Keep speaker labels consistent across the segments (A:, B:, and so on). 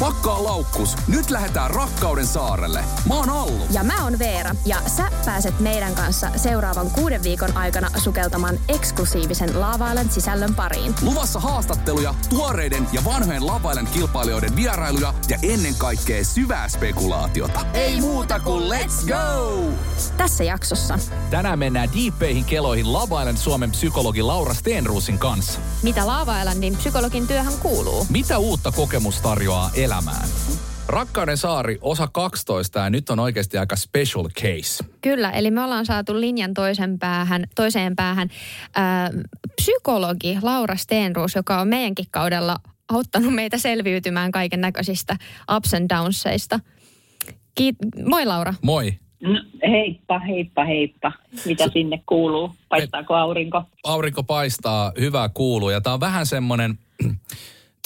A: Pakkaa laukkus, nyt lähdetään Rakkauden saarelle. Mä oon Allu.
B: Ja mä oon Veera, ja sä pääset meidän kanssa seuraavan kuuden viikon aikana sukeltamaan eksklusiivisen Laavailen sisällön pariin.
A: Luvassa haastatteluja, tuoreiden ja vanhojen Lavailen kilpailijoiden vierailuja ja ennen kaikkea syvää spekulaatiota. Ei muuta kuin let's go!
B: Tässä jaksossa.
C: Tänään mennään diippeihin keloihin Lavailen Suomen psykologi Laura Steenruusin kanssa.
B: Mitä Laava-Islandin psykologin työhön kuuluu?
C: Mitä uutta kokemus tarjoaa elämään? Rakkauden saari, osa 12, ja nyt on oikeasti aika special case.
B: Kyllä, eli me ollaan saatu linjan toisen päähän, toiseen päähän ää, psykologi Laura Steenruus, joka on meidänkin kaudella auttanut meitä selviytymään kaiken näköisistä ups and downsseista. Kiit- Moi Laura.
C: Moi.
D: No, heippa, heippa, heippa. Mitä sinne kuuluu? Paistaako aurinko?
C: Aurinko paistaa, hyvää kuuluu, ja tää on vähän semmonen...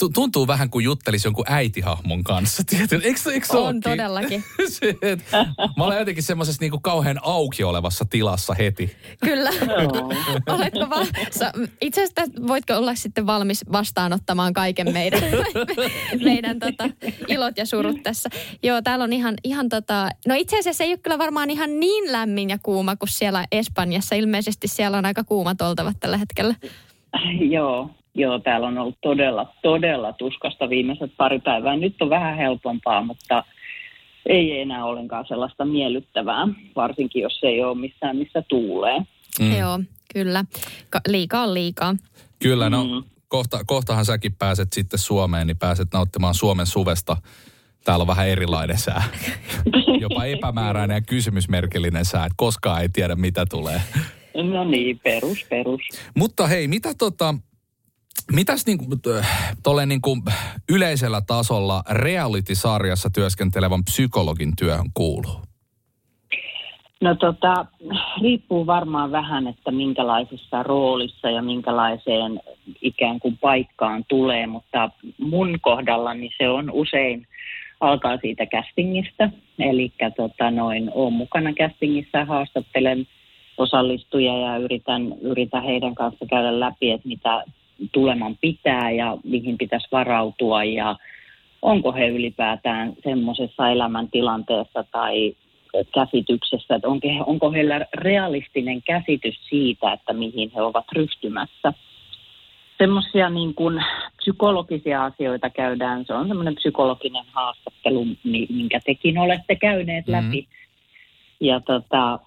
C: tu- Tuntuu vähän kuin juttelisi jonkun äitihahmon kanssa. Tiedätkö, eikö, eikö se
B: On
C: ookin?
B: todellakin.
C: Se, et, mä olen jotenkin semmoisessa niinku kauhean auki olevassa tilassa heti.
B: Kyllä. Oletko val... Sä, itse asiassa voitko olla sitten valmis vastaanottamaan kaiken meidän, meidän tota, ilot ja surut tässä. Joo, täällä on ihan, ihan tota... No itse asiassa ei ole kyllä varmaan ihan niin lämmin ja kuuma kuin siellä Espanjassa. Ilmeisesti siellä on aika kuumat oltavat tällä hetkellä.
D: Joo, joo, täällä on ollut todella, todella tuskasta viimeiset pari päivää. Nyt on vähän helpompaa, mutta ei enää ollenkaan sellaista miellyttävää, varsinkin jos ei ole missään, missä tuulee.
B: Mm. Joo, kyllä. Ka- liikaa on liikaa.
C: Kyllä, no
D: Mm.
C: kohta, kohtahan säkin pääset sitten Suomeen, niin pääset nauttimaan Suomen suvesta. Täällä on vähän erilainen sää. Jopa epämääräinen ja kysymysmerkillinen sää, että koskaan ei tiedä mitä tulee.
D: No niin, perus, perus.
C: Mutta hei, mitä tota, mitäs niinku, äh, tolleen niinku yleisellä tasolla reality-sarjassa työskentelevän psykologin työhön kuuluu?
D: No tota, riippuu varmaan vähän, että minkälaisessa roolissa ja minkälaiseen ikään kuin paikkaan tulee, mutta mun kohdallani se on usein alkaa siitä castingista, eli tota noin, olen mukana castingissa, haastattelen osallistujia ja yritän, yritän heidän kanssa käydä läpi, että mitä tuleman pitää ja mihin pitäisi varautua ja onko he ylipäätään semmoisessa elämäntilanteessa tai käsityksessä, että onko, he, onko heillä realistinen käsitys siitä, että mihin he ovat ryhtymässä. Semmoisia niin kuin psykologisia asioita käydään, se on semmoinen psykologinen haastattelu, mi- minkä tekin olette käyneet
C: Mhm.
D: läpi. Ja tota,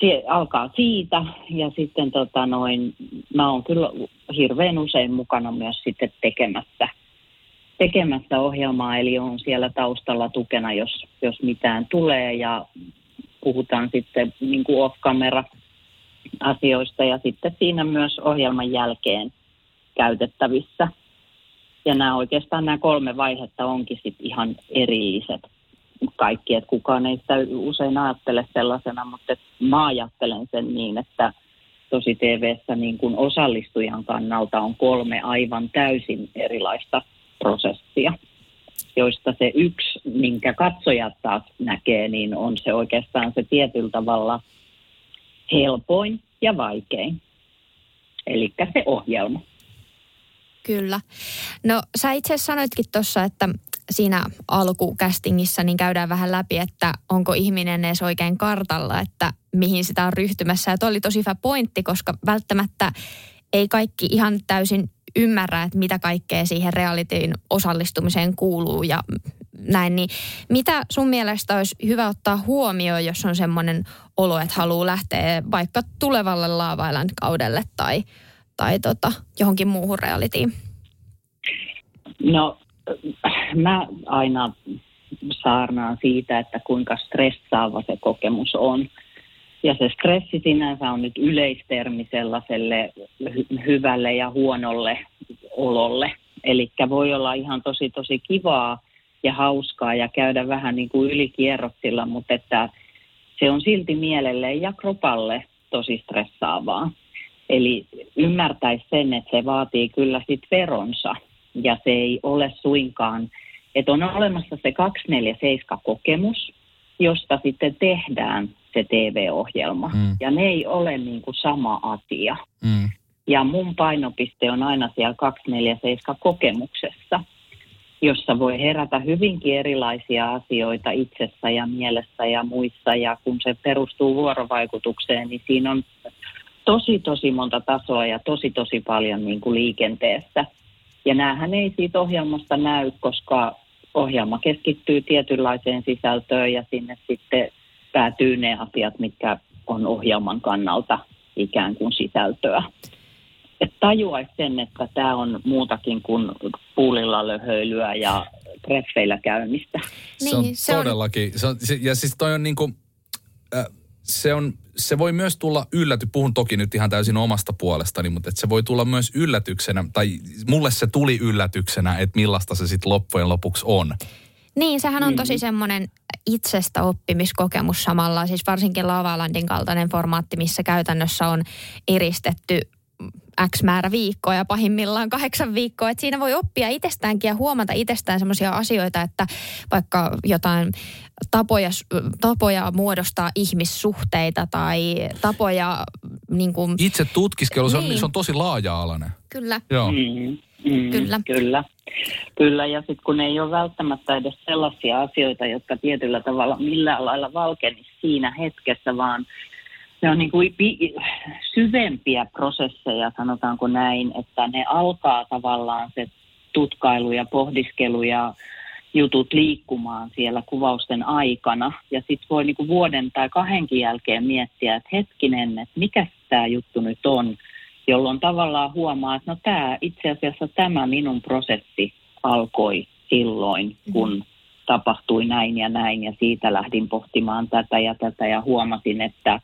D: se alkaa siitä ja sitten tota noin, mä oon kyllä hirveän usein mukana myös sitten tekemässä, tekemässä ohjelmaa, eli on siellä taustalla tukena, jos, jos mitään tulee ja puhutaan sitten niin kuin off-camera asioista ja sitten siinä myös ohjelman jälkeen käytettävissä. Ja nämä oikeastaan nämä kolme vaihetta onkin sitten ihan erilliset kaikki, että kukaan ei sitä usein ajattele sellaisena, mutta mä ajattelen sen niin, että tosi TVssä niin kuin osallistujan kannalta on kolme aivan täysin erilaista prosessia, joista se yksi, minkä katsojat taas näkee, niin on se oikeastaan se tietyllä tavalla helpoin ja vaikein. Eli se ohjelma.
B: Kyllä. No sä itse sanoitkin tuossa, että siinä alkukästingissä niin käydään vähän läpi, että onko ihminen edes oikein kartalla, että mihin sitä on ryhtymässä. Ja toi oli tosi hyvä pointti, koska välttämättä ei kaikki ihan täysin ymmärrä, että mitä kaikkea siihen realityin osallistumiseen kuuluu ja näin. Niin mitä sun mielestä olisi hyvä ottaa huomioon, jos on semmoinen olo, että haluaa lähteä vaikka tulevalle Lava kaudelle tai, tai tota, johonkin muuhun realityin?
D: No, mä aina saarnaan siitä, että kuinka stressaava se kokemus on. Ja se stressi sinänsä on nyt yleistermi sellaiselle hy- hyvälle ja huonolle ololle. Eli voi olla ihan tosi tosi kivaa ja hauskaa ja käydä vähän niin kuin ylikierroksilla, mutta että se on silti mielelle ja kropalle tosi stressaavaa. Eli ymmärtäisi sen, että se vaatii kyllä sit veronsa ja se ei ole suinkaan, että on olemassa se 247-kokemus, josta sitten tehdään se TV-ohjelma.
C: Mm.
D: Ja ne ei ole niin kuin sama asia.
C: Mm.
D: Ja mun painopiste on aina siellä 247-kokemuksessa. jossa voi herätä hyvinkin erilaisia asioita itsessä ja mielessä ja muissa. Ja kun se perustuu vuorovaikutukseen, niin siinä on tosi, tosi monta tasoa ja tosi, tosi paljon niin kuin liikenteessä. Ja näähän ei siitä ohjelmasta näy, koska ohjelma keskittyy tietynlaiseen sisältöön ja sinne sitten päätyy ne asiat, mitkä on ohjelman kannalta ikään kuin sisältöä. Et tajuaisi sen, että tämä on muutakin kuin puulilla löhöilyä ja treffeillä käymistä.
C: Se on niin, se todellakin. On... Se on, se, ja siis toi on niin kuin, äh, se, on, se voi myös tulla ylläty, puhun toki nyt ihan täysin omasta puolestani, mutta että se voi tulla myös yllätyksenä, tai mulle se tuli yllätyksenä, että millaista se sitten loppujen lopuksi on.
B: Niin, sehän on tosi semmoinen itsestä oppimiskokemus samalla, siis varsinkin Lavalandin kaltainen formaatti, missä käytännössä on eristetty X määrä viikkoa ja pahimmillaan kahdeksan viikkoa. Että siinä voi oppia itsestäänkin ja huomata itsestään sellaisia asioita, että vaikka jotain tapoja, tapoja muodostaa ihmissuhteita tai tapoja... Niin kuin,
C: Itse tutkiskelu, se, niin. on, se on tosi laaja-alainen.
B: Kyllä.
C: Joo.
D: Mm, mm, kyllä. Kyllä. Kyllä, ja sitten kun ei ole välttämättä edes sellaisia asioita, jotka tietyllä tavalla millään lailla valkenisi siinä hetkessä, vaan ne on niin kuin syvempiä prosesseja, sanotaanko näin, että ne alkaa tavallaan se tutkailu ja pohdiskelu ja jutut liikkumaan siellä kuvausten aikana. Ja sitten voi niin kuin vuoden tai kahdenkin jälkeen miettiä, että hetkinen, että mikä tämä juttu nyt on, jolloin tavallaan huomaa, että no tämä itse asiassa tämä minun prosessi alkoi silloin, kun mm-hmm. tapahtui näin ja näin ja siitä lähdin pohtimaan tätä ja tätä ja huomasin, että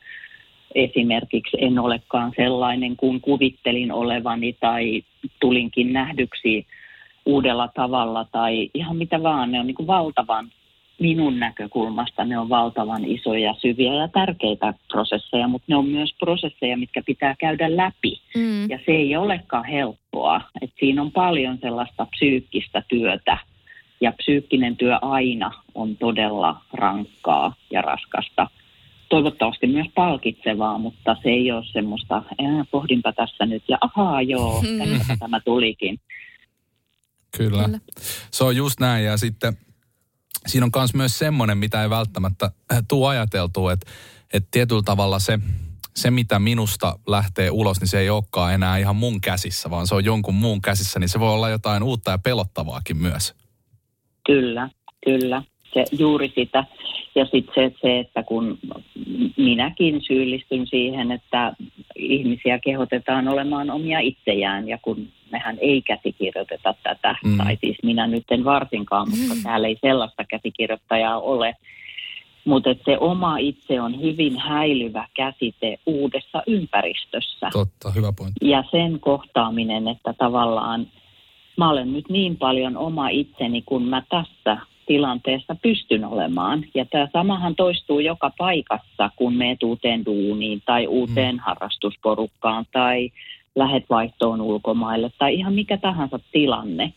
D: esimerkiksi en olekaan sellainen kuin kuvittelin olevani tai tulinkin nähdyksi uudella tavalla tai ihan mitä vaan. Ne on niin kuin valtavan, minun näkökulmasta ne on valtavan isoja, syviä ja tärkeitä prosesseja, mutta ne on myös prosesseja, mitkä pitää käydä läpi. Mm. Ja se ei olekaan helppoa. Et siinä on paljon sellaista psyykkistä työtä ja psyykkinen työ aina on todella rankkaa ja raskasta – toivottavasti myös palkitsevaa, mutta se ei ole semmoista, äh, pohdinpa tässä nyt ja ahaa joo, mm. tämä tulikin.
C: Kyllä. Kyllä. Se on just näin ja sitten siinä on myös semmoinen, mitä ei välttämättä äh, tuu ajateltua, että, että tietyllä tavalla se, se, mitä minusta lähtee ulos, niin se ei olekaan enää ihan mun käsissä, vaan se on jonkun muun käsissä, niin se voi olla jotain uutta ja pelottavaakin myös.
D: Kyllä, kyllä. Se, juuri sitä. Ja sitten se, se, että kun minäkin syyllistyn siihen, että ihmisiä kehotetaan olemaan omia itsejään ja kun mehän ei käsikirjoiteta tätä, mm. tai siis minä nyt en varsinkaan, mutta mm. täällä ei sellaista käsikirjoittajaa ole. Mutta se oma itse on hyvin häilyvä käsite uudessa ympäristössä.
C: Totta, hyvä pointti.
D: Ja sen kohtaaminen, että tavallaan mä olen nyt niin paljon oma itseni, kun mä tässä tilanteessa pystyn olemaan. Ja tämä samahan toistuu joka paikassa, kun meet uuteen duuniin tai uuteen mm. harrastusporukkaan tai lähet vaihtoon ulkomaille tai ihan mikä tahansa tilanne.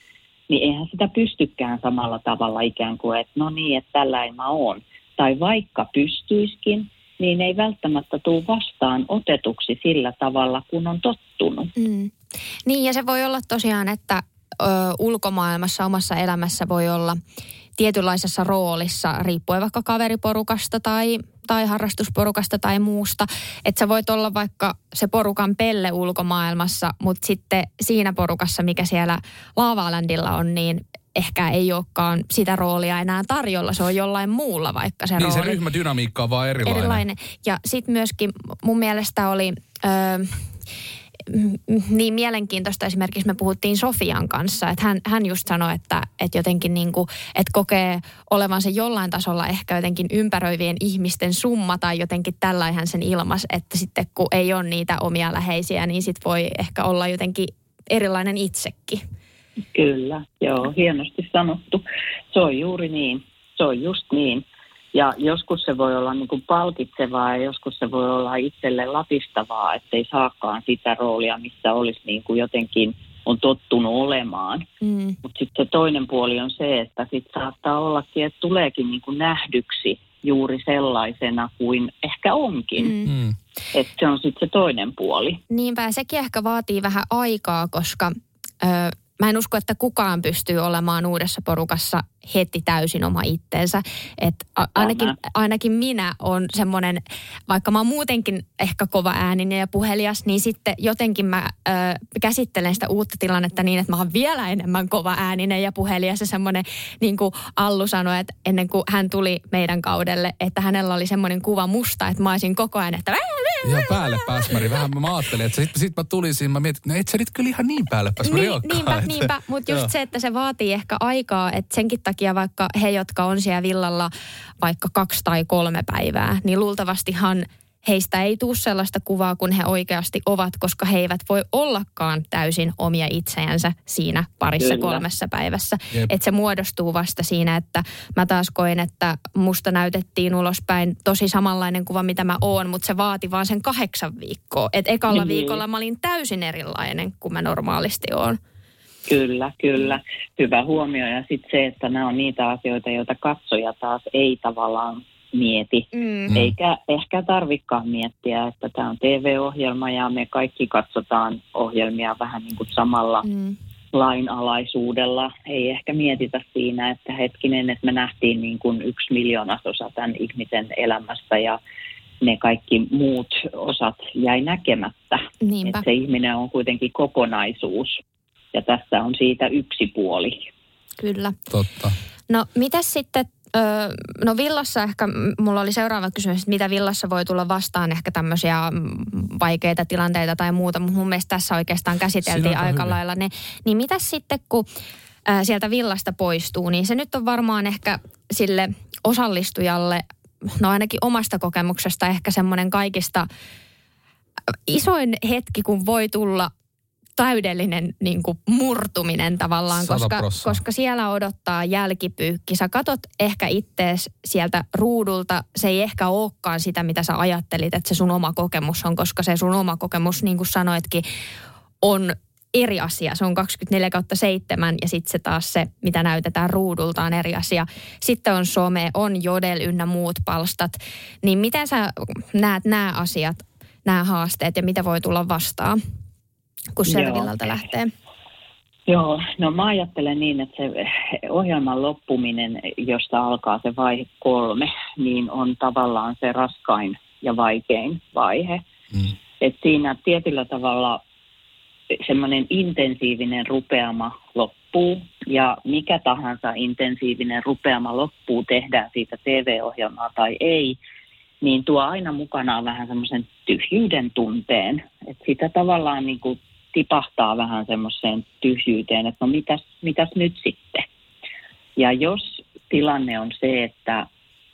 D: Niin eihän sitä pystykään samalla tavalla ikään kuin, että no niin, että tällä mä oon. Tai vaikka pystyiskin, niin ei välttämättä tule vastaan otetuksi sillä tavalla, kun on tottunut. Mm.
B: Niin ja se voi olla tosiaan, että ö, ulkomaailmassa omassa elämässä voi olla tietynlaisessa roolissa, riippuen vaikka kaveriporukasta tai, tai harrastusporukasta tai muusta. Että sä voit olla vaikka se porukan pelle ulkomaailmassa, mutta sitten siinä porukassa, mikä siellä Laavalandilla on, niin ehkä ei olekaan sitä roolia enää tarjolla. Se on jollain muulla vaikka se
C: niin,
B: rooli.
C: se ryhmädynamiikka on vaan erilainen.
B: erilainen. Ja sitten myöskin mun mielestä oli... Öö, niin mielenkiintoista esimerkiksi me puhuttiin Sofian kanssa, että hän, hän just sanoi, että, että jotenkin niin kuin, että kokee olevansa jollain tasolla ehkä jotenkin ympäröivien ihmisten summa tai jotenkin tällainen sen ilmas, että sitten kun ei ole niitä omia läheisiä, niin sit voi ehkä olla jotenkin erilainen itsekin.
D: Kyllä, joo, hienosti sanottu. Se on juuri niin, se on just niin. Ja joskus se voi olla niin kuin palkitsevaa ja joskus se voi olla itselle latistavaa, ettei saakaan sitä roolia, missä olisi niin kuin jotenkin on tottunut olemaan. Mm. Mutta sitten se toinen puoli on se, että sitten saattaa ollakin, että tuleekin niin kuin nähdyksi juuri sellaisena kuin ehkä onkin. Mm. mm. Että se on sitten se toinen puoli.
B: Niinpä, sekin ehkä vaatii vähän aikaa, koska ö, mä en usko, että kukaan pystyy olemaan uudessa porukassa heti täysin oma itteensä. että ainakin, ainakin minä on semmoinen, vaikka mä oon muutenkin ehkä kova ääninen ja puhelias, niin sitten jotenkin mä ö, käsittelen sitä uutta tilannetta niin, että mä oon vielä enemmän kova ääninen ja puhelias. Ja semmoinen, niin kuin Allu sanoi, että ennen kuin hän tuli meidän kaudelle, että hänellä oli semmoinen kuva musta, että mä olisin koko ajan, että
C: Ihan päälle pääsmäri. Vähän mä ajattelin, että sitten sit mä tulisin, mä mietin, no et sä nyt kyllä ihan niin päälle pääsmäri
B: niin, Niinpä, niinpä. Mutta just se, että se vaatii ehkä aikaa, että senkin takia vaikka he, jotka on siellä villalla vaikka kaksi tai kolme päivää, niin luultavastihan heistä ei tule sellaista kuvaa, kun he oikeasti ovat, koska he eivät voi ollakaan täysin omia itseänsä siinä parissa Kyllä. kolmessa päivässä. Että se muodostuu vasta siinä, että mä taas koen, että musta näytettiin ulospäin tosi samanlainen kuva, mitä mä oon, mutta se vaati vaan sen kahdeksan viikkoa. Että ekalla niin. viikolla mä olin täysin erilainen kuin mä normaalisti oon.
D: Kyllä, kyllä. Hyvä huomio. Ja sitten se, että nämä on niitä asioita, joita katsoja taas ei tavallaan mieti. Mm. Eikä ehkä tarvikaan miettiä, että tämä on TV-ohjelma ja me kaikki katsotaan ohjelmia vähän niin kuin samalla mm. lainalaisuudella. Ei ehkä mietitä siinä, että hetkinen, että me nähtiin niin kuin yksi miljoonasosa tämän ihmisen elämästä ja ne kaikki muut osat jäi näkemättä. Että se ihminen on kuitenkin kokonaisuus ja tässä on siitä yksi puoli.
B: Kyllä.
C: Totta.
B: No mitä sitten Öö, no villassa ehkä, mulla oli seuraava kysymys, että mitä villassa voi tulla vastaan ehkä tämmöisiä mm, vaikeita tilanteita tai muuta, mutta mun mielestä tässä oikeastaan käsiteltiin aika hyvin. lailla ne. Niin mitä sitten, kun ää, sieltä villasta poistuu, niin se nyt on varmaan ehkä sille osallistujalle, no ainakin omasta kokemuksesta ehkä semmoinen kaikista isoin hetki, kun voi tulla täydellinen niin kuin murtuminen tavallaan, koska, koska siellä odottaa jälkipyykki. Sä katot ehkä ittees sieltä ruudulta, se ei ehkä olekaan sitä, mitä sä ajattelit, että se sun oma kokemus on, koska se sun oma kokemus, niin kuin sanoitkin, on eri asia. Se on 24 kautta 7 ja sitten se taas se, mitä näytetään ruudulta on eri asia. Sitten on some, on jodel ynnä muut palstat. Niin miten sä näet nämä asiat, nämä haasteet ja mitä voi tulla vastaan? Kun Selvillalta lähtee?
D: Joo, no mä ajattelen niin, että se ohjelman loppuminen, josta alkaa se vaihe kolme, niin on tavallaan se raskain ja vaikein vaihe. Mm. Et siinä tietyllä tavalla semmoinen intensiivinen rupeama loppuu ja mikä tahansa intensiivinen rupeama loppuu, tehdään siitä TV-ohjelmaa tai ei, niin tuo aina mukanaan vähän semmoisen tyhjyyden tunteen. Että sitä tavallaan niin kuin tipahtaa vähän semmoiseen tyhjyyteen, että no mitäs, mitäs nyt sitten. Ja jos tilanne on se, että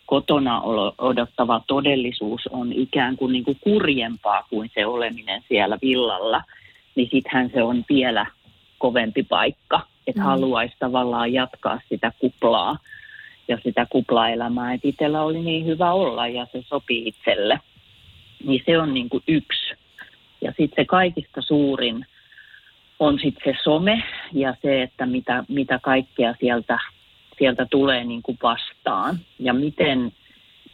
D: kotona odottava todellisuus on ikään kuin, niin kuin kurjempaa kuin se oleminen siellä villalla, niin sittenhän se on vielä kovempi paikka, että mm. haluaisi tavallaan jatkaa sitä kuplaa ja sitä kuplaelämää, että itsellä oli niin hyvä olla ja se sopii itselle. Niin se on niin kuin yksi ja sitten se kaikista suurin on sitten se some ja se, että mitä, mitä kaikkea sieltä, sieltä tulee niin kuin vastaan ja miten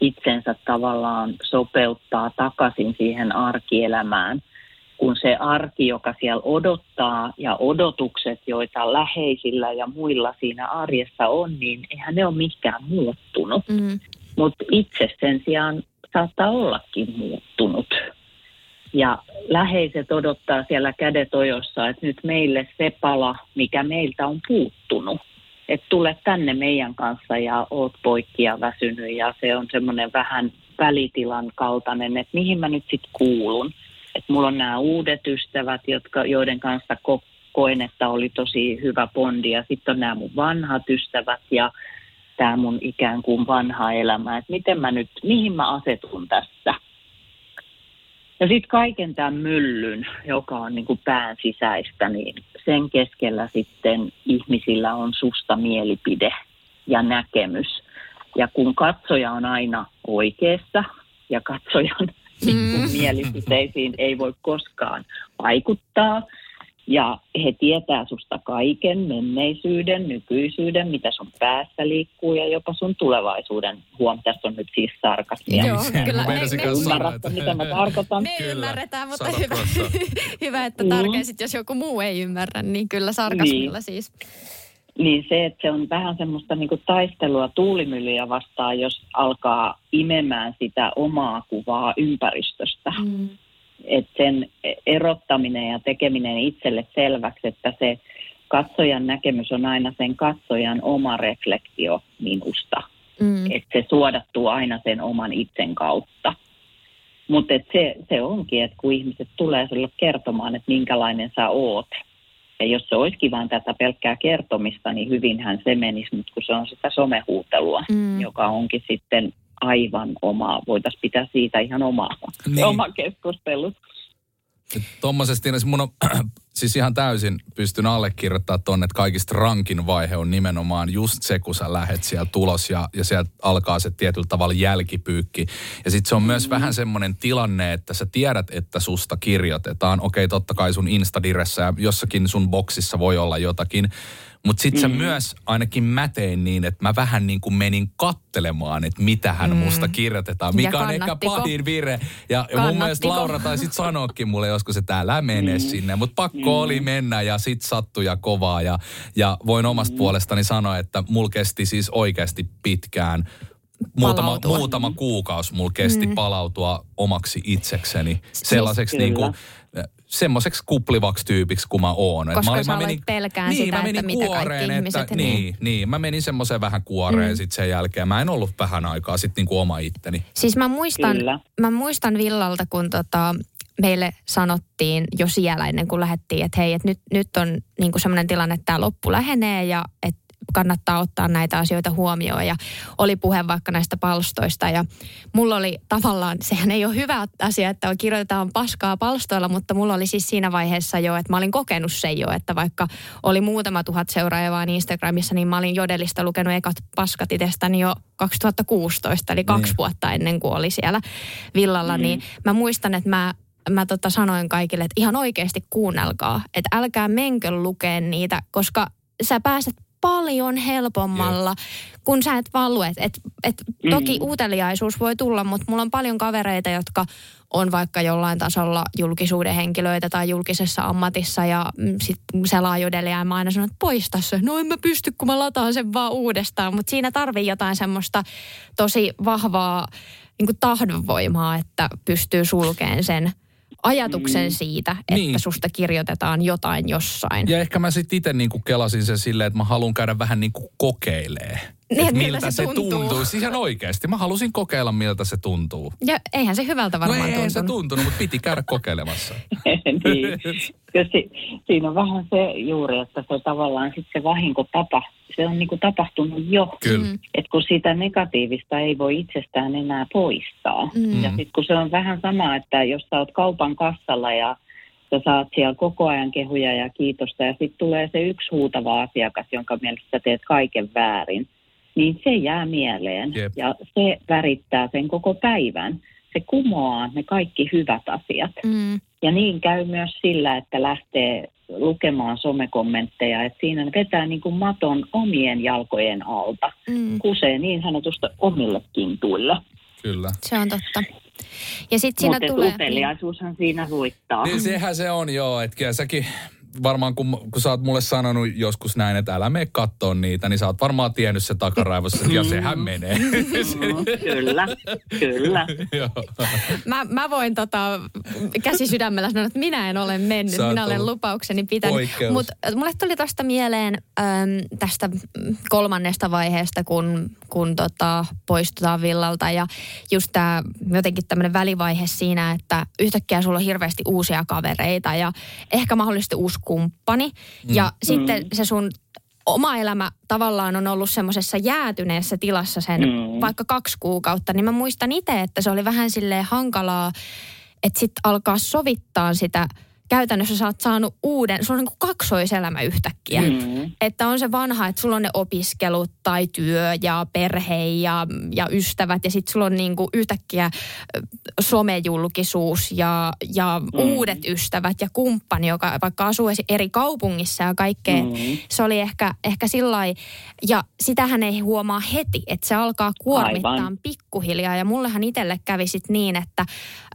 D: itsensä tavallaan sopeuttaa takaisin siihen arkielämään, kun se arki, joka siellä odottaa ja odotukset, joita läheisillä ja muilla siinä arjessa on, niin eihän ne ole mikään muuttunut. Mm. Mutta itse sen sijaan saattaa ollakin muuttunut. Ja läheiset odottaa siellä kädet ojossa, että nyt meille se pala, mikä meiltä on puuttunut. Että tule tänne meidän kanssa ja oot poikki ja väsynyt ja se on semmoinen vähän välitilan kaltainen, että mihin mä nyt sitten kuulun. Että mulla on nämä uudet ystävät, jotka, joiden kanssa ko- koen, että oli tosi hyvä bondi ja sitten on nämä mun vanhat ystävät ja tämä mun ikään kuin vanha elämä, että miten mä nyt, mihin mä asetun tässä – ja sitten kaiken tämän myllyn, joka on niin kuin pään sisäistä, niin sen keskellä sitten ihmisillä on susta mielipide ja näkemys. Ja kun katsoja on aina oikeassa ja katsojan mm. mielipiteisiin ei voi koskaan vaikuttaa, Ja he tietää susta kaiken, menneisyyden, nykyisyyden, mitä sun päässä liikkuu ja jopa sun tulevaisuuden. Huom, tässä on nyt siis sarkasmia.
B: Joo, kyllä. Me- me-
D: Ymmärrätte, mitä mä tarkoitan?
B: Me
C: Kyllä,
B: ymmärretään, mutta hyvä, hyvä, että
D: Mm.
B: tarkensit, jos joku muu ei ymmärrä, niin kyllä sarkasmilla
D: Niin.
B: siis.
D: Niin se, että se on vähän semmoista niin kuin taistelua tuulimyllyjä vastaan, jos alkaa imemään sitä omaa kuvaa ympäristöstä.
B: Mm.
D: Että sen erottaminen ja tekeminen itselle selväksi, että se katsojan näkemys on aina sen katsojan oma reflektio minusta.
B: Mm.
D: Että se suodattuu aina sen oman itsen kautta. Mutta se, se onkin, että kun ihmiset tulee sulle kertomaan, että minkälainen sä oot, ja jos se olisikin vain tätä pelkkää kertomista, niin hyvinhän se menisi, mutta kun se on sitä somehuutelua,
B: Mm.
D: joka onkin sitten aivan omaa, voitaisiin pitää siitä ihan omaa,
C: Niin.
D: oma keskustelu.
C: Tuommoisesti mun on siis ihan täysin pystyn allekirjoittamaan tonne, että kaikista rankin vaihe on nimenomaan just se, kun sä lähet sieltä tulos ja, ja sieltä alkaa se tietyllä tavalla jälkipyykki. Ja sitten se on myös vähän semmoinen tilanne, että sä tiedät, että susta kirjoitetaan. Okei, totta kai sun Instadiressä ja jossakin sun boksissa voi olla jotakin. Mutta sitten mm. myös ainakin mä tein niin, että mä vähän niin kuin menin kattelemaan, että mitähän mm. musta kirjoitetaan. Mikä on ehkä pahin vire. Ja, ja mun mielestä Laura taisi sanoakin mulle joskus, että älä mene mm. sinne. Mutta pakko mm. oli mennä ja sit sattui ja kovaa. Ja, ja voin omasta mm. puolestani sanoa, että mulla kesti siis oikeasti pitkään. Muutama,
B: Palautua.
C: muutama kuukausi mulla kesti mm. palautua omaksi itsekseni. Sellaiseksi
D: Kyllä.
C: niin kuin, semmoiseksi kuplivaksi tyypiksi kuin mä oon. Et
B: Koska
C: mä, olin-
B: sä
C: mä menin,
B: pelkään
C: niin,
B: sitä,
C: mä menin
B: että mitä kaikki
C: kuoreen,
B: ihmiset-
C: että,
B: niin.
C: niin, niin, mä menin semmoiseen vähän kuoreen mm. sitten sen jälkeen. Mä en ollut vähän aikaa sitten niinku oma itteni.
B: Siis mä muistan,
D: Kyllä.
B: mä muistan Villalta, kun tota, meille sanottiin jo siellä ennen kuin lähdettiin, että hei, että nyt, nyt on niin semmoinen tilanne, että tämä loppu lähenee ja että kannattaa ottaa näitä asioita huomioon. Ja oli puhe vaikka näistä palstoista ja mulla oli tavallaan, sehän ei ole hyvä asia, että kirjoitetaan paskaa palstoilla, mutta mulla oli siis siinä vaiheessa jo, että mä olin kokenut sen jo, että vaikka oli muutama tuhat seuraajaa vaan Instagramissa, niin mä olin Jodelista lukenut ekat paskat itsestäni jo 2016, eli kaksi
C: Niin.
B: vuotta ennen kuin oli siellä villalla, mm. niin mä muistan, että mä mä tota sanoin kaikille, että ihan oikeasti kuunnelkaa, että älkää menkö lukeen niitä, koska sä pääset paljon helpommalla, kun sä et vaan lue. Et, et, toki
D: Mm.
B: uteliaisuus voi tulla, mutta mulla on paljon kavereita, jotka on vaikka jollain tasolla julkisuuden henkilöitä tai julkisessa ammatissa ja mm, sit selaa jodelia ja mä aina sanon, että poista se. No en mä pysty, kun mä lataan sen vaan uudestaan, mutta siinä tarvii jotain semmoista tosi vahvaa niin tahdonvoimaa, että pystyy sulkeen sen ajatuksen
D: Mm.
B: siitä, että
C: Niin.
B: susta kirjoitetaan jotain jossain.
C: Ja ehkä mä sitten itse niinku kelasin sen silleen, että mä haluan käydä vähän niinku kokeilee.
B: Niin, että miltä se tuntuu.
C: tuntuu. Siis ihan oikeasti. Mä halusin kokeilla, miltä se tuntuu.
B: Ja eihän se hyvältä
C: No
B: varmaan
C: ei, ei se
B: tuntunut.
C: tuntunut, mutta piti käydä kokeilemassa.
D: niin. Si, siinä on vähän se juuri, että se tavallaan sitten se vahinko tapa, se on niinku tapahtunut jo.
C: Kyllä.
B: Mm.
D: Et kun sitä negatiivista ei voi itsestään enää poistaa.
B: Mm.
D: Ja sitten kun se on vähän sama, että jos sä oot kaupan kassalla ja sä saat siellä koko ajan kehuja ja kiitosta ja sitten tulee se yksi huutava asiakas, jonka mielestä sä teet kaiken väärin, niin se jää mieleen
C: Jep.
D: ja se värittää sen koko päivän. Se kumoaa ne kaikki hyvät asiat.
B: Mm.
D: Ja niin käy myös sillä, että lähtee lukemaan somekommentteja, että siinä ne vetää niin kuin maton omien jalkojen alta.
B: Mm.
D: Kusee niin sanotusta omille kintuille.
C: Kyllä.
B: Se on totta. Ja sitten siinä
D: Mutta
B: tulee...
D: uteliaisuushan siinä voittaa.
C: Niin sehän se on joo, että kyllä säkin varmaan kun, kun sä oot mulle sanonut joskus näin, että älä mene kattoon niitä, niin sä oot varmaan tiennyt se takaraivossa, että ja sehän menee.
D: Mm, kyllä, kyllä.
C: Joo.
B: Mä, mä voin tota, käsi sydämellä sanoa, että minä en ole mennyt. Minä olen lupaukseni pitänyt. Mutta mulle tuli tuosta mieleen äm, tästä kolmannesta vaiheesta, kun, kun tota, poistutaan villalta. Ja just tämä jotenkin tämmöinen välivaihe siinä, että yhtäkkiä sulla on hirveästi uusia kavereita ja ehkä mahdollisesti uusi kumppani. Mm. Ja sitten se sun oma elämä tavallaan on ollut semmoisessa jäätyneessä tilassa sen
D: Mm.
B: vaikka kaksi kuukautta, niin mä muistan itse, että se oli vähän silleen hankalaa, että sitten alkaa sovittaa sitä käytännössä sä oot saanut uuden, sulla on niin kuin kaksoiselämä yhtäkkiä. Mm. Että on se vanha, että sulla on ne opiskelut tai työ ja perhe ja, ja ystävät ja sitten sulla on niin kuin yhtäkkiä somejulkisuus ja, ja mm. uudet ystävät ja kumppani, joka vaikka asuu eri kaupungissa ja kaikkea. Mm. Se oli ehkä, ehkä sillä ja sitähän ei huomaa heti, että se alkaa kuormittaa Aivan. pikkuhiljaa. Ja mullehan itselle kävi sit niin, että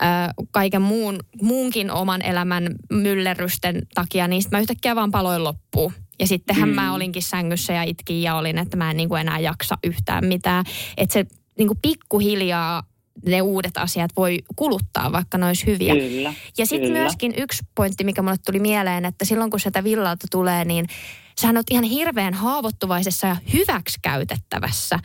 B: ö, kaiken muun, muunkin oman elämän myllerrysten takia, niin mä yhtäkkiä vaan paloin loppuun. Ja sittenhän mm. mä olinkin sängyssä ja itkin ja olin, että mä en niin kuin enää jaksa yhtään mitään. Että se niin kuin pikkuhiljaa ne uudet asiat voi kuluttaa, vaikka ne olisi hyviä.
D: Kyllä,
B: ja sitten myöskin yksi pointti, mikä mulle tuli mieleen, että silloin kun sieltä villalta tulee, niin sähän oot ihan hirveän haavoittuvaisessa ja hyväksikäytettävässä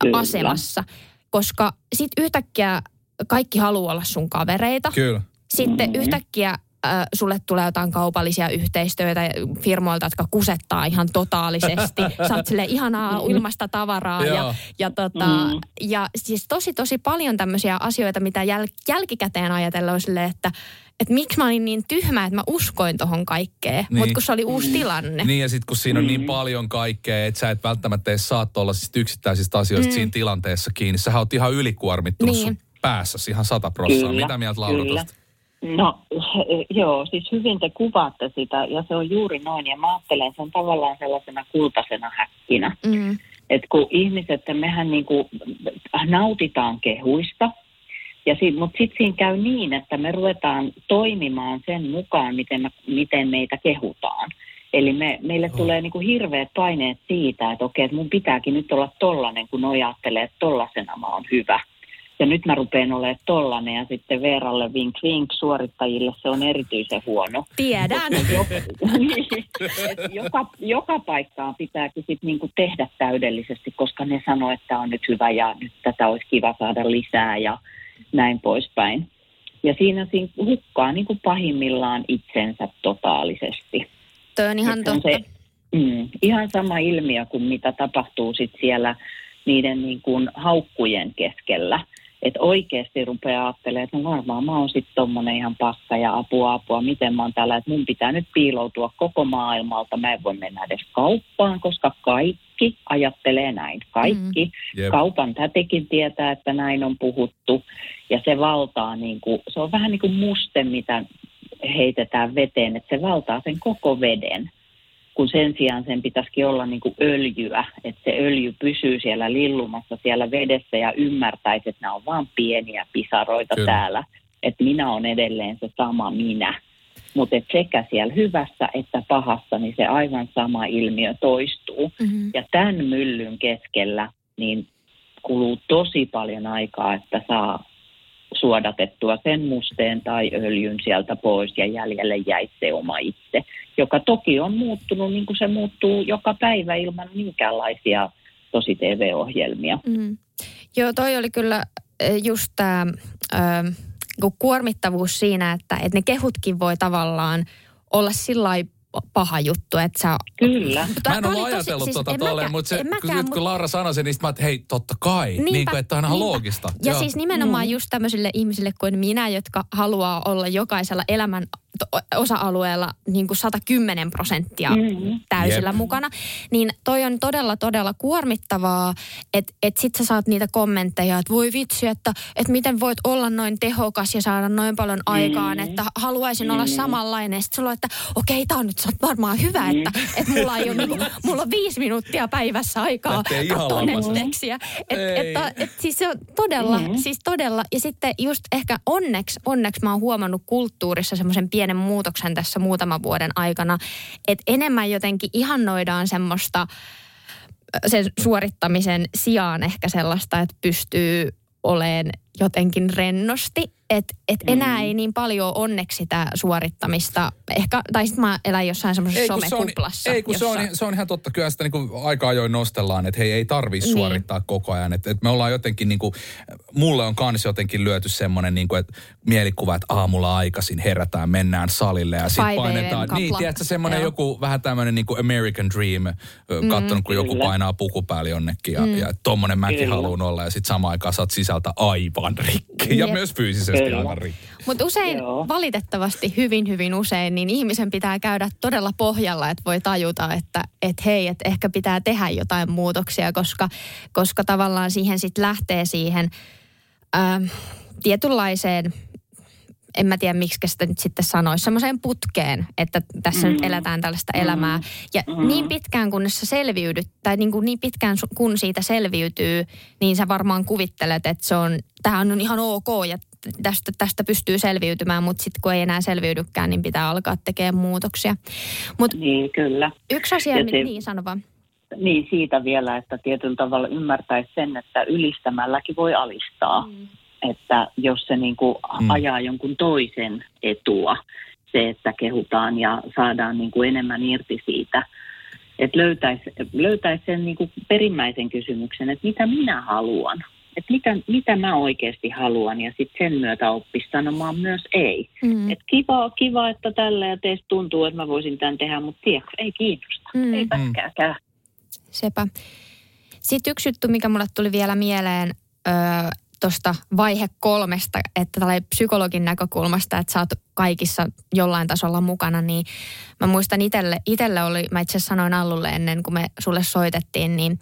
B: kyllä. asemassa. Koska sitten yhtäkkiä kaikki haluaa olla sun kavereita.
C: Kyllä.
B: Sitten mm-hmm. yhtäkkiä äh, sulle tulee jotain kaupallisia yhteistyötä firmoilta, jotka kusettaa ihan totaalisesti. Saat sille ihanaa ilmasta tavaraa ja, ja, tota, mm. ja siis tosi tosi paljon tämmöisiä asioita, mitä jäl, jälkikäteen ajatellen on silleen, että että miksi mä olin niin tyhmä, että mä uskoin tohon kaikkeen, niin. mutta kun se oli uusi tilanne.
C: Niin ja sitten kun siinä on niin mm. paljon kaikkea, että sä et välttämättä edes saa olla siis yksittäisistä asioista mm. siinä tilanteessa kiinni. Sä oot ihan ylikuormittunut niin. sun päässä ihan sata prosenttia. Mitä mieltä Laura kyllä. Tosta?
D: No joo, siis hyvin te kuvaatte sitä ja se on juuri noin ja mä ajattelen sen tavallaan sellaisena kultaisena häkkinä. Mm. Että kun ihmiset, mehän niinku nautitaan kehuista, ja si, mutta sitten siinä käy niin, että me ruvetaan toimimaan sen mukaan, miten, me, miten meitä kehutaan. Eli me, meille oh. tulee niinku hirveät paineet siitä, että okei, että mun pitääkin nyt olla tollanen, kun ajattelee, että tollasena mä oon hyvä. Ja nyt mä rupean olemaan tollanen ja sitten Veeralle vink vink suorittajille se on erityisen huono.
B: Tiedän.
D: joka, niin, joka, joka paikkaan pitääkin sit niinku tehdä täydellisesti, koska ne sanoo, että on nyt hyvä ja nyt tätä olisi kiva saada lisää ja näin poispäin. Ja siinä, siinä hukkaa niin kuin pahimmillaan itsensä totaalisesti.
B: Tuo on ihan totta. Se,
D: mm, ihan sama ilmiö kuin mitä tapahtuu sit siellä niiden niin kuin haukkujen keskellä. Että oikeasti rupeaa ajattelemaan, että no varmaan mä oon sitten tommonen ihan paska ja apua apua, miten mä oon täällä, että mun pitää nyt piiloutua koko maailmalta. Mä en voi mennä edes kauppaan, koska kaikki ajattelee näin. Kaikki. Mm. Yep. Kaupan tätikin tietää, että näin on puhuttu. Ja se valtaa, niin kuin, se on vähän niin kuin muste, mitä heitetään veteen, että se valtaa sen koko veden kun sen sijaan sen pitäisikin olla niin kuin öljyä, että se öljy pysyy siellä lillumassa siellä vedessä ja ymmärtäisi, että nämä on vain pieniä pisaroita Kyllä. täällä, että minä olen edelleen se sama minä. Mutta sekä siellä hyvässä että pahassa, niin se aivan sama ilmiö toistuu. Mm-hmm. Ja tämän myllyn keskellä niin kuluu tosi paljon aikaa, että saa suodatettua sen musteen tai öljyn sieltä pois ja jäljelle jäi se oma itse, joka toki on muuttunut niin kuin se muuttuu joka päivä ilman minkäänlaisia tosi TV-ohjelmia. Mm.
B: Joo, toi oli kyllä eh, just tämä kuormittavuus siinä, että, että ne kehutkin voi tavallaan olla sillä paha juttu, että sä...
D: Kyllä.
C: Mä en ole ajatellut siis, tota tolleen, mutta se, mäkään, kun, mut... kun Laura sanoi sen, niin mä että hei, totta kai, niinpä, niin kuin, että on ihan loogista.
B: Ja Joo. siis nimenomaan mm. just tämmöisille ihmisille kuin minä, jotka haluaa olla jokaisella elämän osa-alueella niin kuin 110 prosenttia mm. täysillä Jep. mukana, niin toi on todella, todella kuormittavaa, että et sit sä saat niitä kommentteja, että voi vitsi, että et miten voit olla noin tehokas ja saada noin paljon aikaan, mm. että haluaisin mm. olla samanlainen. Sitten sulla että okei, tää on nyt varmaan hyvä, mm. että et mulla, ei ole, niinku, mulla on viisi minuuttia päivässä aikaa katsoa Netflixiä. Et, et, et, siis se on todella, mm. siis todella, ja sitten just ehkä onneksi, onneksi mä oon huomannut kulttuurissa semmoisen pienen muutoksen tässä muutaman vuoden aikana, että enemmän jotenkin ihannoidaan semmoista sen suorittamisen sijaan ehkä sellaista, että pystyy olemaan jotenkin rennosti että et enää mm. ei niin paljon onneksi sitä suorittamista. Ehkä, tai sitten mä elän jossain semmoisessa somekuplassa.
C: Ei, kun jossa... se, on, se on ihan totta. Kyllä sitä niin aika ajoin nostellaan, että hei, ei tarvii niin. suorittaa koko ajan. Että et me ollaan jotenkin, niin kuin, mulle on kans jotenkin lyöty semmoinen niin kuin, että mielikuva, että aamulla aikaisin herätään, mennään salille ja sitten painetaan. Niin, tiedätkö, semmoinen joku vähän tämmöinen niin kuin American Dream, mm, katsonut, kun joku painaa puku päälle jonnekin ja, mm. ja tommonen mäkin haluan olla ja sitten samaan aikaan saat sisältä aivan rikki. rikki ja
B: Jep.
C: myös fyysisesti
D: Kyllä.
C: aivan rikki.
B: Mutta usein,
D: Joo.
B: valitettavasti hyvin hyvin usein, niin ihmisen pitää käydä todella pohjalla, että voi tajuta, että et hei, että ehkä pitää tehdä jotain muutoksia, koska, koska tavallaan siihen sitten lähtee siihen ähm, tietynlaiseen, en mä tiedä miksi sitä nyt sitten sanoisi, semmoiseen putkeen, että tässä mm. nyt eletään tällaista elämää. Ja
D: Mm.
B: niin pitkään kunnes sä selviydyt, tai niin, kuin niin pitkään kun siitä selviytyy, niin sä varmaan kuvittelet, että se on, tämähän on ihan ok ja tästä, tästä pystyy selviytymään, mutta sitten kun ei enää selviydykään, niin pitää alkaa tekemään muutoksia. Mutta
D: Niin, kyllä.
B: yksi asia,
D: Ja se-
B: niin sano vaan.
D: Niin siitä vielä, että tietyllä tavalla ymmärtäisi sen, että ylistämälläkin voi alistaa. Mm. Että jos se niin kuin
C: Mm.
D: ajaa jonkun toisen etua, se, että kehutaan ja saadaan niin kuin enemmän irti siitä. Että löytäisi, löytäisi sen niin kuin perimmäisen kysymyksen, että mitä minä haluan. Että mitä, mitä mä oikeasti haluan ja sitten sen myötä oppisi sanomaan myös ei.
B: Mm.
D: Että kiva, kiva, että tällä ja teistä tuntuu, että mä voisin tämän tehdä, mutta tiedätkö, ei kiinnosta.
B: Mm.
D: Ei
C: Mm.
D: pätkääkään.
B: Sepä. Sitten yksi juttu, mikä mulle tuli vielä mieleen tuosta vaihe kolmesta, että tällä psykologin näkökulmasta, että sä oot kaikissa jollain tasolla mukana, niin mä muistan itselle, itselle oli, mä itse sanoin Allulle ennen kuin me sulle soitettiin, niin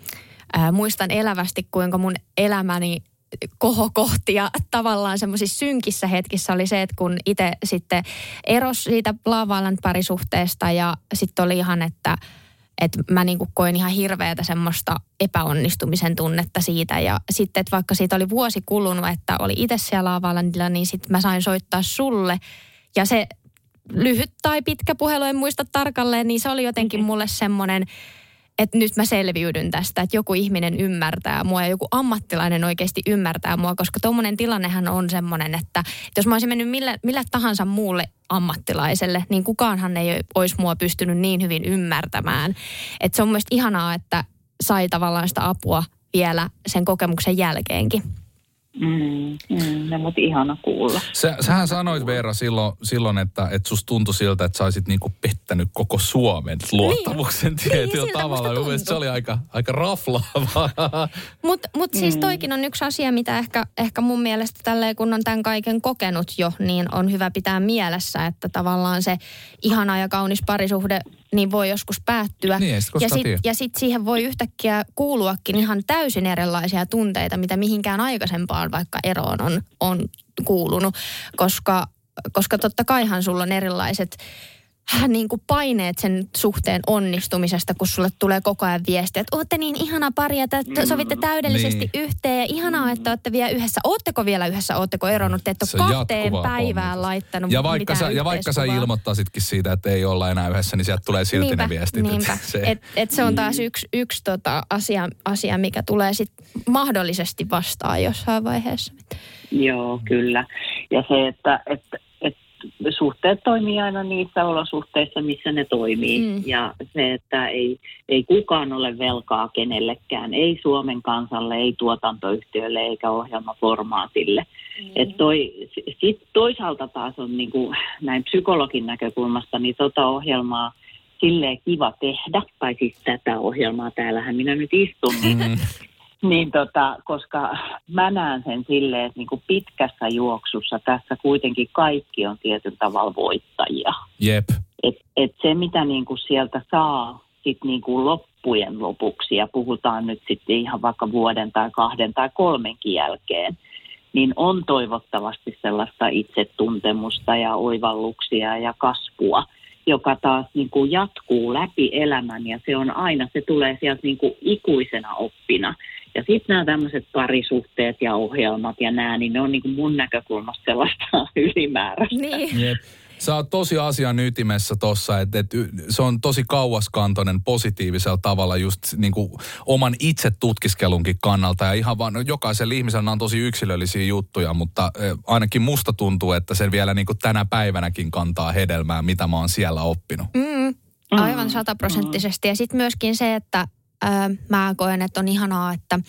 B: ää, muistan elävästi, kuinka mun elämäni kohokohti ja tavallaan semmoisissa synkissä hetkissä oli se, että kun itse sitten eros siitä Lava parisuhteesta ja sitten oli ihan, että että mä niinku koin ihan hirveätä semmoista epäonnistumisen tunnetta siitä. Ja sitten, että vaikka siitä oli vuosi kulunut, että oli itse siellä Lavalandilla, niin sitten mä sain soittaa sulle. Ja se lyhyt tai pitkä puhelu, en muista tarkalleen, niin se oli jotenkin mulle semmoinen, että nyt mä selviydyn tästä, että joku ihminen ymmärtää mua ja joku ammattilainen oikeasti ymmärtää mua, koska tuommoinen tilannehan on semmoinen, että jos mä olisin mennyt millä, millä tahansa muulle ammattilaiselle, niin kukaanhan ei olisi mua pystynyt niin hyvin ymmärtämään. Että se on mielestäni ihanaa, että sai tavallaan sitä apua vielä sen kokemuksen jälkeenkin.
D: Mm, mm, no, mutta ihana kuulla.
C: Sä, sähän sanoit Veera silloin, silloin että, että susta tuntui siltä, että sä olisit niinku pettänyt koko Suomen luottamuksen
B: Niin,
C: tietyllä
B: siltä
C: tavalla.
B: musta
C: Mun mielestä se oli aika, aika raflaavaa.
B: Mutta mut siis toikin on yksi asia, mitä ehkä, ehkä mun mielestä tälleen, kun on tämän kaiken kokenut jo, niin on hyvä pitää mielessä, että tavallaan se ihana ja kaunis parisuhde niin voi joskus päättyä.
C: Niin, sit
B: ja sitten sit siihen voi yhtäkkiä kuuluakin ihan täysin erilaisia tunteita, mitä mihinkään aikaisempaan vaikka eroon on, on kuulunut, koska, koska totta kaihan sulla on erilaiset niin kuin paineet sen suhteen onnistumisesta, kun sulle tulee koko ajan viestiä, että ootte niin ihana pari, että te sovitte täydellisesti
C: Niin.
B: yhteen ja ihanaa, että olette vielä yhdessä. Ootteko vielä yhdessä, ootteko eronnut, te ette ole kahteen päivään
C: pommitusta.
B: laittanut
C: Ja vaikka, sä, ja vaikka sä ilmoittaisitkin siitä, että ei olla enää yhdessä, niin sieltä tulee silti
B: niinpä,
C: ne viestit. että
B: Niinpä.
C: Se,
B: Et, et se on taas yksi, yksi tota asia, asia, mikä tulee sit mahdollisesti vastaan jossain vaiheessa.
D: Joo, kyllä. Ja se, että, että suhteet toimii aina niissä olosuhteissa, missä ne toimii.
B: Mm.
D: Ja se, että ei, ei kukaan ole velkaa kenellekään, ei Suomen kansalle, ei tuotantoyhtiölle eikä ohjelmaformaatille. Mm. Et toi, sit toisaalta taas on niin kuin, näin psykologin näkökulmasta, niin tota ohjelmaa silleen kiva tehdä, tai siis tätä ohjelmaa, täällähän minä nyt istun, niin
C: mm,
D: niin tota, koska mä näen sen silleen, että niinku pitkässä juoksussa tässä kuitenkin kaikki on tietyllä tavalla voittajia.
C: jep.
D: Et, et se, mitä niinku sieltä saa sit niinku loppujen lopuksi, ja puhutaan nyt sitten ihan vaikka vuoden tai kahden tai kolmenkin jälkeen, niin on toivottavasti sellaista itsetuntemusta ja oivalluksia ja kasvua, joka taas niin kuin jatkuu läpi elämän ja se on aina, se tulee sieltä niin kuin ikuisena oppina. Ja sitten nämä tämmöiset parisuhteet ja ohjelmat ja nämä, niin ne on niin kuin mun näkökulmasta sellaista ylimääräistä.
B: Niin.
C: Jep. Sä oot tosi asian ytimessä tossa, että et, se on tosi kauaskantoinen positiivisella tavalla just niin kuin oman itse tutkiskelunkin kannalta. Ja ihan vaan, no, jokaisella ihmisellä on tosi yksilöllisiä juttuja, mutta eh, ainakin musta tuntuu, että se vielä niin kuin tänä päivänäkin kantaa hedelmää, mitä mä oon siellä oppinut.
B: Mm, aivan sataprosenttisesti. Ja sitten myöskin se, että mä koen, että on ihanaa, että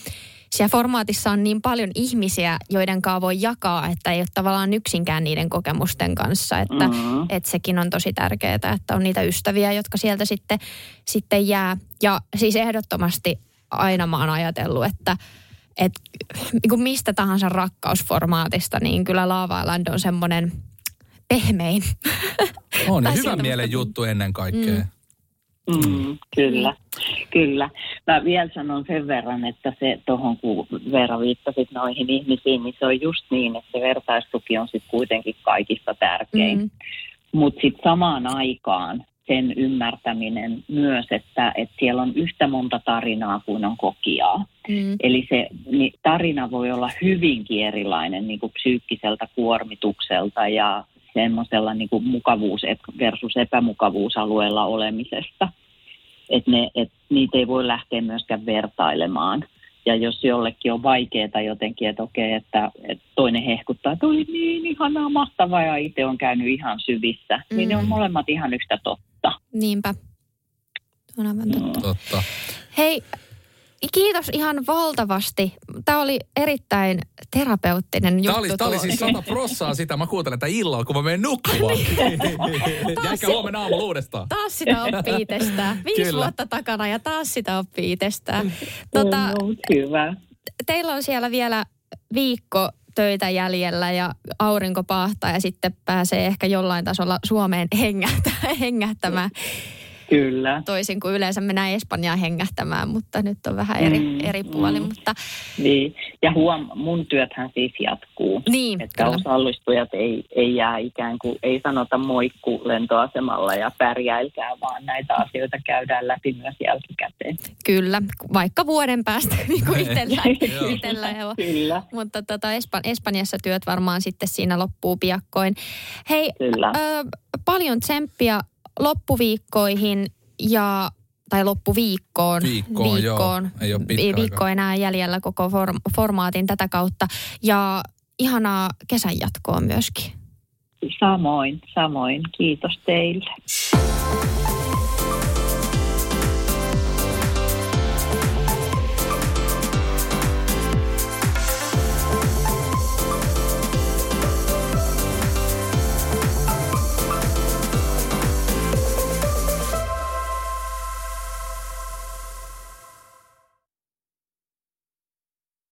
B: siellä formaatissa on niin paljon ihmisiä, joiden kanssa voi jakaa, että ei ole tavallaan yksinkään niiden kokemusten kanssa. Että
D: Mm.
B: että sekin on tosi tärkeää, että on niitä ystäviä, jotka sieltä sitten, sitten jää. Ja siis ehdottomasti aina mä oon ajatellut, että että niin mistä tahansa rakkausformaatista, niin kyllä Lava Island on semmoinen pehmein.
C: On ja hyvä mielen juttu ennen kaikkea. Mm.
D: Mm, kyllä, kyllä. Mä vielä sanon sen verran, että se tuohon kun Veera viittasit noihin ihmisiin, niin se on just niin, että se vertaistuki on sitten kuitenkin kaikista tärkein. Mm. Mutta sitten samaan aikaan sen ymmärtäminen myös, että, että siellä on yhtä monta tarinaa kuin on kokijaa. Mm. Eli se niin tarina voi olla hyvinkin erilainen niin kuin psyykkiseltä kuormitukselta ja semmoisella niin kuin mukavuus versus epämukavuusalueella olemisesta. Että et niitä ei voi lähteä myöskään vertailemaan. Ja jos jollekin on vaikeaa jotenkin, että okei, että, että toinen hehkuttaa, että oli niin ihanaa, mahtavaa ja itse on käynyt ihan syvissä, mm. niin ne on mm. molemmat ihan yhtä totta.
B: Niinpä. On aivan totta.
C: Mm. totta.
B: Hei, Kiitos ihan valtavasti. Tämä oli erittäin terapeuttinen juttu.
C: Tämä oli, tämä oli siis sata prossaa sitä. Mä kuuntelen tätä illalla, kun mä menen nukkumaan. Jäikö huomenna aamulla uudestaan?
B: Taas sitä oppii itsestään. Viisi Kyllä. vuotta takana ja taas sitä oppii itsestään. Tota,
D: no, hyvä.
B: Teillä on siellä vielä viikko töitä jäljellä ja aurinko pahtaa ja sitten pääsee ehkä jollain tasolla Suomeen hengähtämään.
D: Kyllä.
B: Toisin kuin yleensä mennään Espanjaan hengähtämään, mutta nyt on vähän eri, mm, eri puoli. Mm. Mutta...
D: Niin. Ja huom, mun työthän siis jatkuu.
B: Niin,
D: että kyllä. osallistujat ei, ei jää ikään kuin, ei sanota moikku lentoasemalla ja pärjäilkää, vaan näitä asioita käydään läpi myös jälkikäteen.
B: Kyllä, vaikka vuoden päästä niin kuin itsellä. itsellä
D: kyllä.
B: Mutta tota, Espan- Espanjassa työt varmaan sitten siinä loppuu piakkoin. Hei, Kyllä. Ö, paljon tsemppiä loppuviikkoihin ja tai loppuviikkoon.
C: Viikkoon, viikkoon. Joo. Ei ole
B: Viikko aika. enää jäljellä koko form, formaatin tätä kautta. Ja ihanaa kesän jatkoa myöskin.
D: Samoin, samoin. Kiitos teille.